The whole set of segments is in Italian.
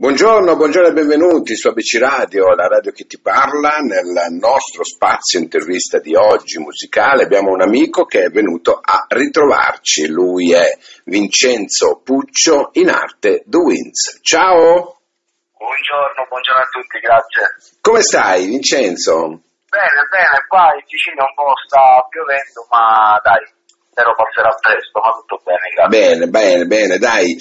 Buongiorno, buongiorno e benvenuti su ABC Radio, la radio che ti parla. Nel nostro spazio intervista di oggi musicale abbiamo un amico che è venuto a ritrovarci. Lui è Vincenzo Puccio, in arte The Winds. Ciao! Buongiorno, buongiorno a tutti, grazie. Come stai Vincenzo? Bene, bene, qua in Sicilia un po' sta piovendo, ma dai, spero passerà presto, ma tutto bene, grazie. Bene, bene, bene, dai.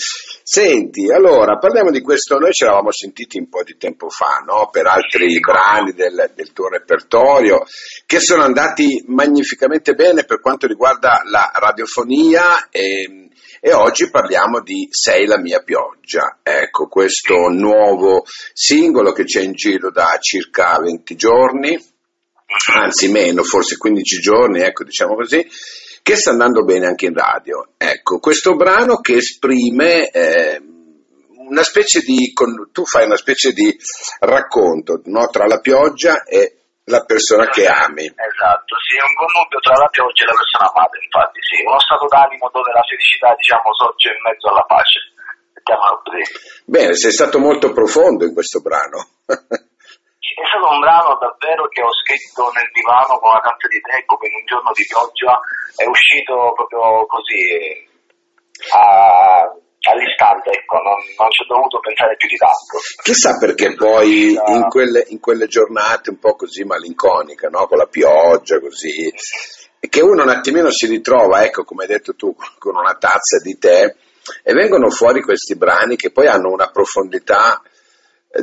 Senti, allora parliamo di questo. Noi ci eravamo sentiti un po' di tempo fa, no? Per altri Sì, brani del, del tuo repertorio che sono andati magnificamente bene per quanto riguarda la radiofonia e, e oggi parliamo di Sei la mia pioggia. Ecco, questo nuovo singolo che c'è in giro da circa 20 giorni, anzi meno, forse 15 giorni, ecco, diciamo così che sta andando bene anche in radio. Ecco, questo brano che esprime eh, una specie di, tu fai una specie di racconto no? tra la pioggia e la persona che ami. Esatto, sì, è un connubio tra la pioggia e la persona amata, infatti, sì, uno stato d'animo dove la felicità, diciamo, sorge in mezzo alla pace. Bene, sei stato molto profondo in questo brano. È stato un brano davvero che ho scritto nel divano con una tazza di tè, come in un giorno di pioggia, è uscito proprio così, a- all'istante, ecco, non, non ci ho dovuto pensare più di tanto. Chissà perché poi in quelle, in quelle giornate un po' così malinconica, no? con la pioggia, così, che uno un attimino si ritrova, ecco come hai detto tu, con una tazza di tè e vengono fuori questi brani che poi hanno una profondità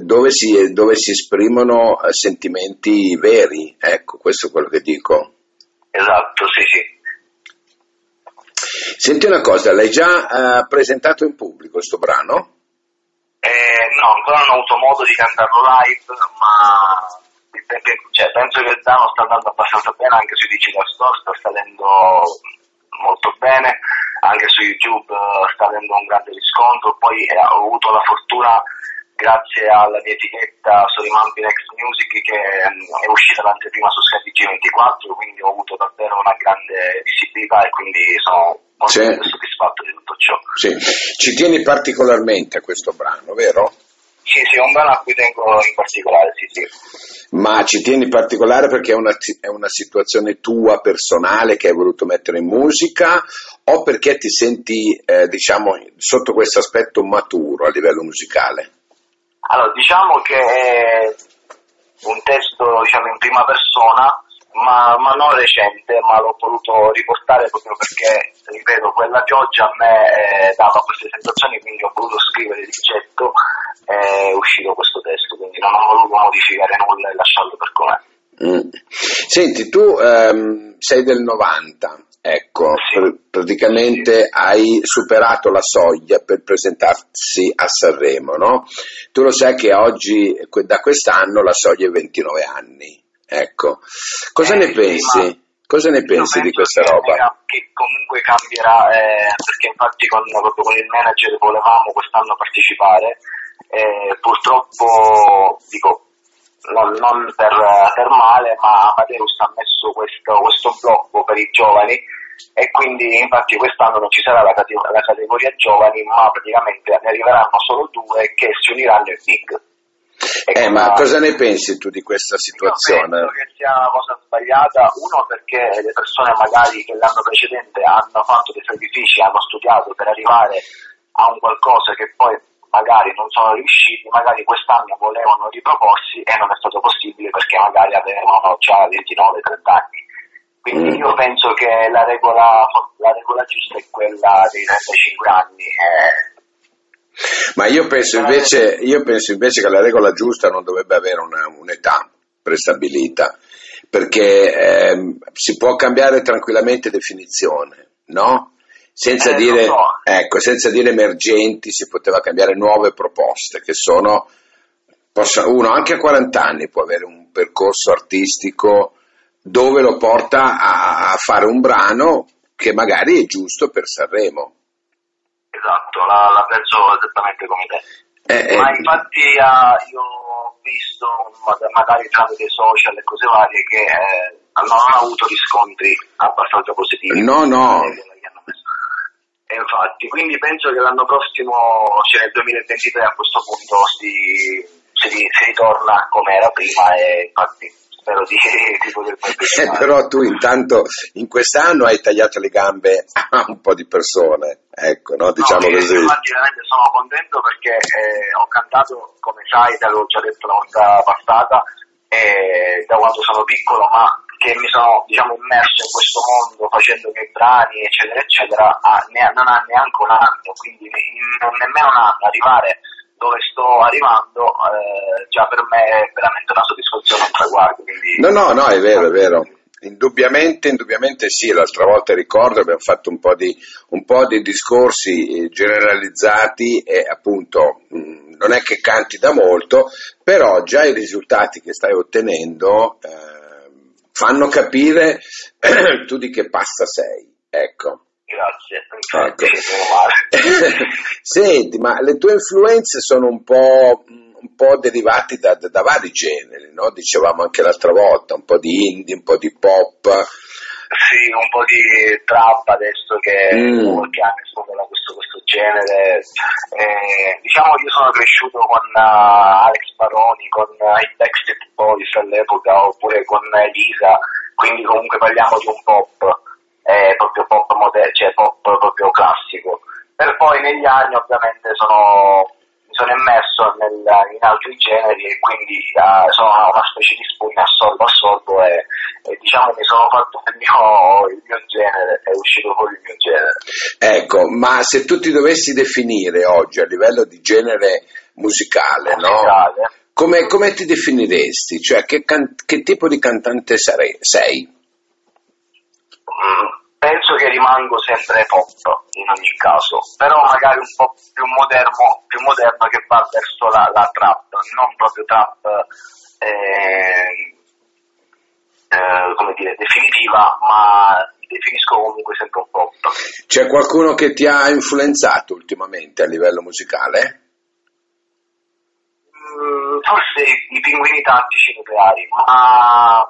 dove si, dove si esprimono eh, sentimenti veri, ecco, questo è quello che dico. Esatto, sì, sì. Senti una cosa, l'hai già eh, presentato in pubblico questo brano? Eh, no, ancora non ho avuto modo di cantarlo live, ma cioè, penso che il brano sta andando abbastanza bene anche sui digital store, sta salendo molto bene, anche su YouTube eh, sta avendo un grande riscontro, poi eh, ho avuto la fortuna grazie alla mia etichetta Solimampi Next Music che mm, è uscita l'anteprima su Sky G24, quindi ho avuto davvero una grande visibilità e quindi sono molto Sì. soddisfatto di tutto ciò. Sì. Ci tieni particolarmente a questo brano, vero? Sì, sì, è un brano a cui tengo in particolare, sì, sì. Ma ci tieni in particolare perché è una, è una situazione tua personale che hai voluto mettere in musica o perché ti senti, eh, diciamo, sotto questo aspetto maturo a livello musicale? Allora, diciamo che è un testo diciamo, in prima persona, ma, ma non recente, ma l'ho voluto riportare proprio perché, ripeto, quella pioggia a me eh, dava queste sensazioni, quindi ho voluto scrivere il getto e è uscito questo testo, quindi non ho voluto modificare nulla e lasciarlo per com'è. Mm. Senti, tu ehm, sei del 90, ecco, praticamente hai superato la soglia per presentarsi a Sanremo, no? Tu lo sai che oggi, da quest'anno, la soglia è 29 anni, ecco. Cosa Eh, ne pensi? ma- Cosa ne pensi di questa che- roba? Che comunque cambierà, eh, perché infatti con, proprio con il manager volevamo quest'anno partecipare, eh, purtroppo dico non, non per, per male, ma Amadeus ha messo questo, questo blocco per i giovani e quindi infatti quest'anno non ci sarà la, la categoria giovani, ma praticamente ne arriveranno solo due che si uniranno in big. Eh, ma cosa- ne pensi tu di questa io situazione? penso che sia una cosa sbagliata, uno perché le persone magari che l'anno precedente hanno fatto dei sacrifici, hanno studiato per arrivare a un qualcosa che poi magari non sono riusciti, magari quest'anno volevano riproporsi e non è stato possibile perché magari avevano già 29-30 anni. Quindi Mm. io penso che la regola, la regola giusta è quella dei 35 anni. eh, Ma io penso invece, io penso invece che la regola giusta non dovrebbe avere una- un'età prestabilita, perché ehm, si può cambiare tranquillamente definizione, no? Senza, Eh, dire, so. ecco, senza dire emergenti, si poteva cambiare nuove proposte che sono, possa- uno anche a 40 anni può avere un percorso artistico dove lo porta a, a fare un brano che magari è giusto per Sanremo. esatto, la, la penso esattamente come te. Eh, Ma eh, infatti ah, io ho visto, ma- magari tramite social e cose varie, che eh, hanno avuto riscontri abbastanza positivi. No, no. Che hanno messo. E infatti, quindi penso che l'anno prossimo, cioè nel 2023 a questo punto si, si, si ritorna come era prima e infatti spero di, di poter partecipare. Eh, però tu intanto in quest'anno hai tagliato le gambe a un po' di persone, ecco, no? diciamo no, così. Infatti veramente sono contento perché eh, ho cantato, come sai, te l'avevo già detto la volta passata, eh, da quando sono piccolo, ma che mi sono diciamo, immerso in questo mondo facendo miei brani, eccetera, eccetera, a, ne, non ha neanche un anno, quindi non nemmeno un anno arrivare dove sto arrivando eh, già per me è veramente una soddisfazione, un traguardo. Quindi... No, no, no, è vero, è vero. Indubbiamente, indubbiamente sì, l'altra volta ricordo abbiamo fatto un po' di, un po di discorsi generalizzati e appunto mh, non è che canti da molto, però già i risultati che stai ottenendo eh, fanno capire tu di che pasta sei. Ecco. Grazie, ecco. Senti, ma le tue influenze sono un po', un po derivate da, da, da, vari generi, no? Dicevamo anche l'altra volta, un po' di indie, un po' di pop. Sì, un po' di trap adesso che mm. qualche anno espongono questo, questo genere. Eh, diciamo che io sono cresciuto con uh, Alex Baroni, con uh, i Backstreet Boys all'epoca, oppure con Elisa, quindi comunque parliamo di un pop eh, proprio pop moderno, cioè pop proprio classico. Per poi negli anni ovviamente sono, sono immerso nel, in altri generi e quindi uh, sono una specie di spugna assorbo assorbo e, e diciamo mi sono fatto il mio, il mio genere, è uscito fuori il mio genere. Ecco, ma se tu ti dovessi definire oggi a livello di genere musicale, musicale. no? Come, come, ti definiresti? Cioè, che, can- che tipo di cantante sarei, sei? Penso che rimango sempre pop in ogni caso, però magari un po' più moderno, più moderno che va verso la, la trap, non proprio trap eh, eh, come dire, definitiva, ma definisco comunque sempre un pop. C'è qualcuno che ti ha influenzato ultimamente a livello musicale? Mm, forse i pinguini tattici nucleari, ma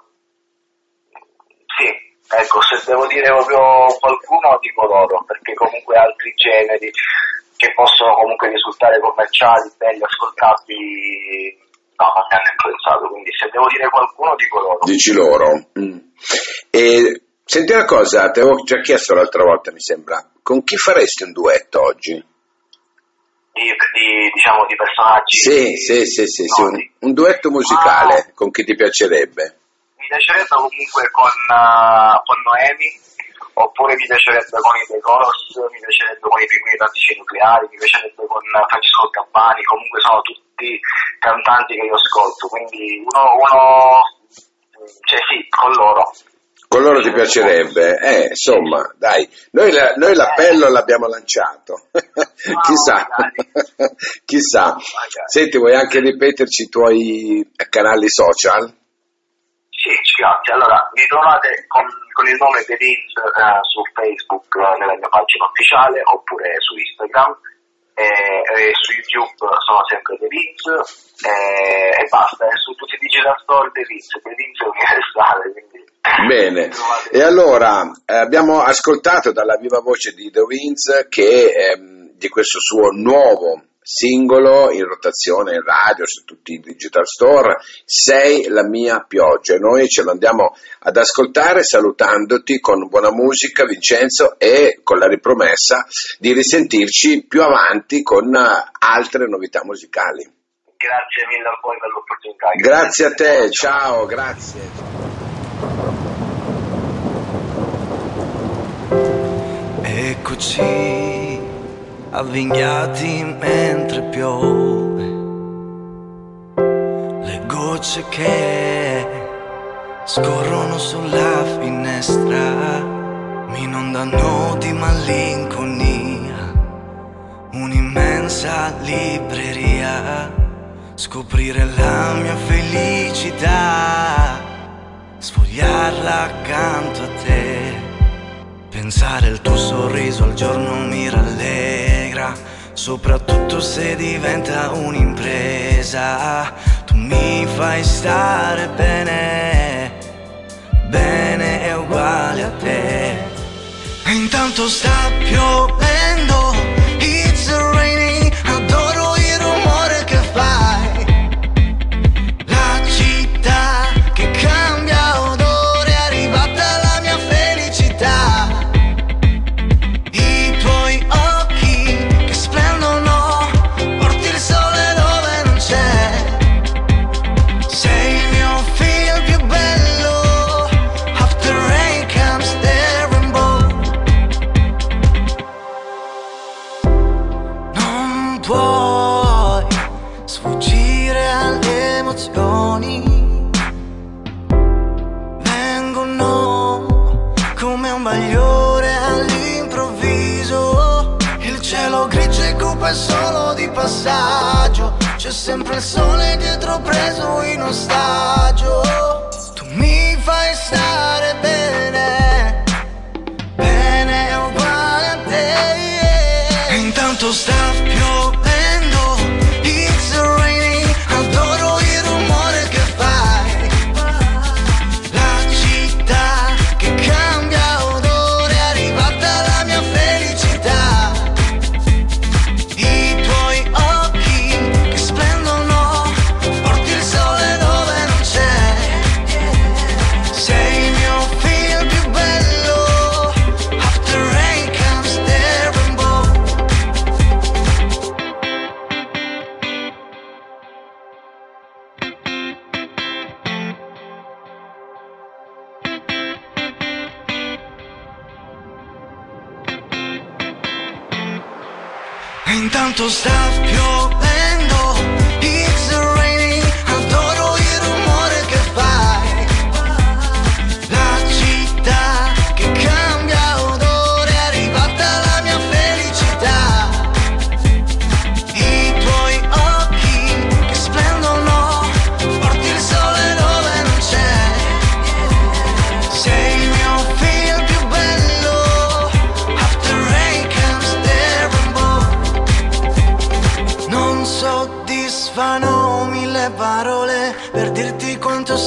sì, Ecco, se devo dire proprio qualcuno dico loro, perché comunque altri generi che possono comunque risultare commerciali, belli, ascoltabili, no, non mi hanno influenzato, quindi se devo dire qualcuno dico loro. Dici loro. Mm. E, senti una cosa, ti avevo già chiesto l'altra volta mi sembra, con chi faresti un duetto oggi? Di, di, diciamo di personaggi? Sì, sì, sì, sì, sì un, un, duetto musicale ah. con chi ti piacerebbe? Mi piacerebbe comunque con, uh, con Noemi, oppure mi piacerebbe con i The Colors, mi piacerebbe con i Pinguini Tattici Nucleari, mi piacerebbe con Francesco Gabbani, comunque sono tutti cantanti che io ascolto, quindi uno, uno cioè sì, con loro. Con loro ti piacerebbe? Eh, insomma, dai, noi, la, noi l'appello l'abbiamo lanciato. chissà, chissà. Senti, vuoi anche ripeterci i tuoi canali social? Sì, grazie. Allora, mi trovate con, con il nome The Vince eh, su Facebook eh, nella mia pagina ufficiale oppure su Instagram. Eh, e su YouTube sono sempre The Vince eh, e basta. E su tutti i digital store The Vince, The Vince universale. Quindi Bene, e allora eh, abbiamo ascoltato dalla viva voce di The Vince che ehm, di questo suo nuovo singolo in rotazione in radio su tutti i digital store, sei la mia pioggia. Noi ce lo andiamo ad ascoltare salutandoti con buona musica Vincenzo e con la ripromessa di risentirci più avanti con altre novità musicali. Grazie mille a voi per l'opportunità. Grazie, grazie a te, ciao, grazie. Eccoci avvinghiati mentre piove, le gocce che scorrono sulla finestra mi inondano di malinconia, un'immensa libreria, scoprire la mia felicità, sfogliarla accanto a te. Pensare il tuo sorriso al giorno mi rallegra, soprattutto se diventa un'impresa. Tu mi fai stare bene, bene è uguale a te. E intanto sta piovendo passaggio. C'è sempre il sole dietro preso in ostaggio. Tu mi fai stare bene Bene uguale a te E intanto sta intanto sta piovendo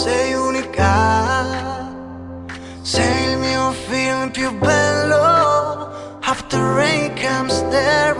sei unica, sei il mio film più bello. After rain comes there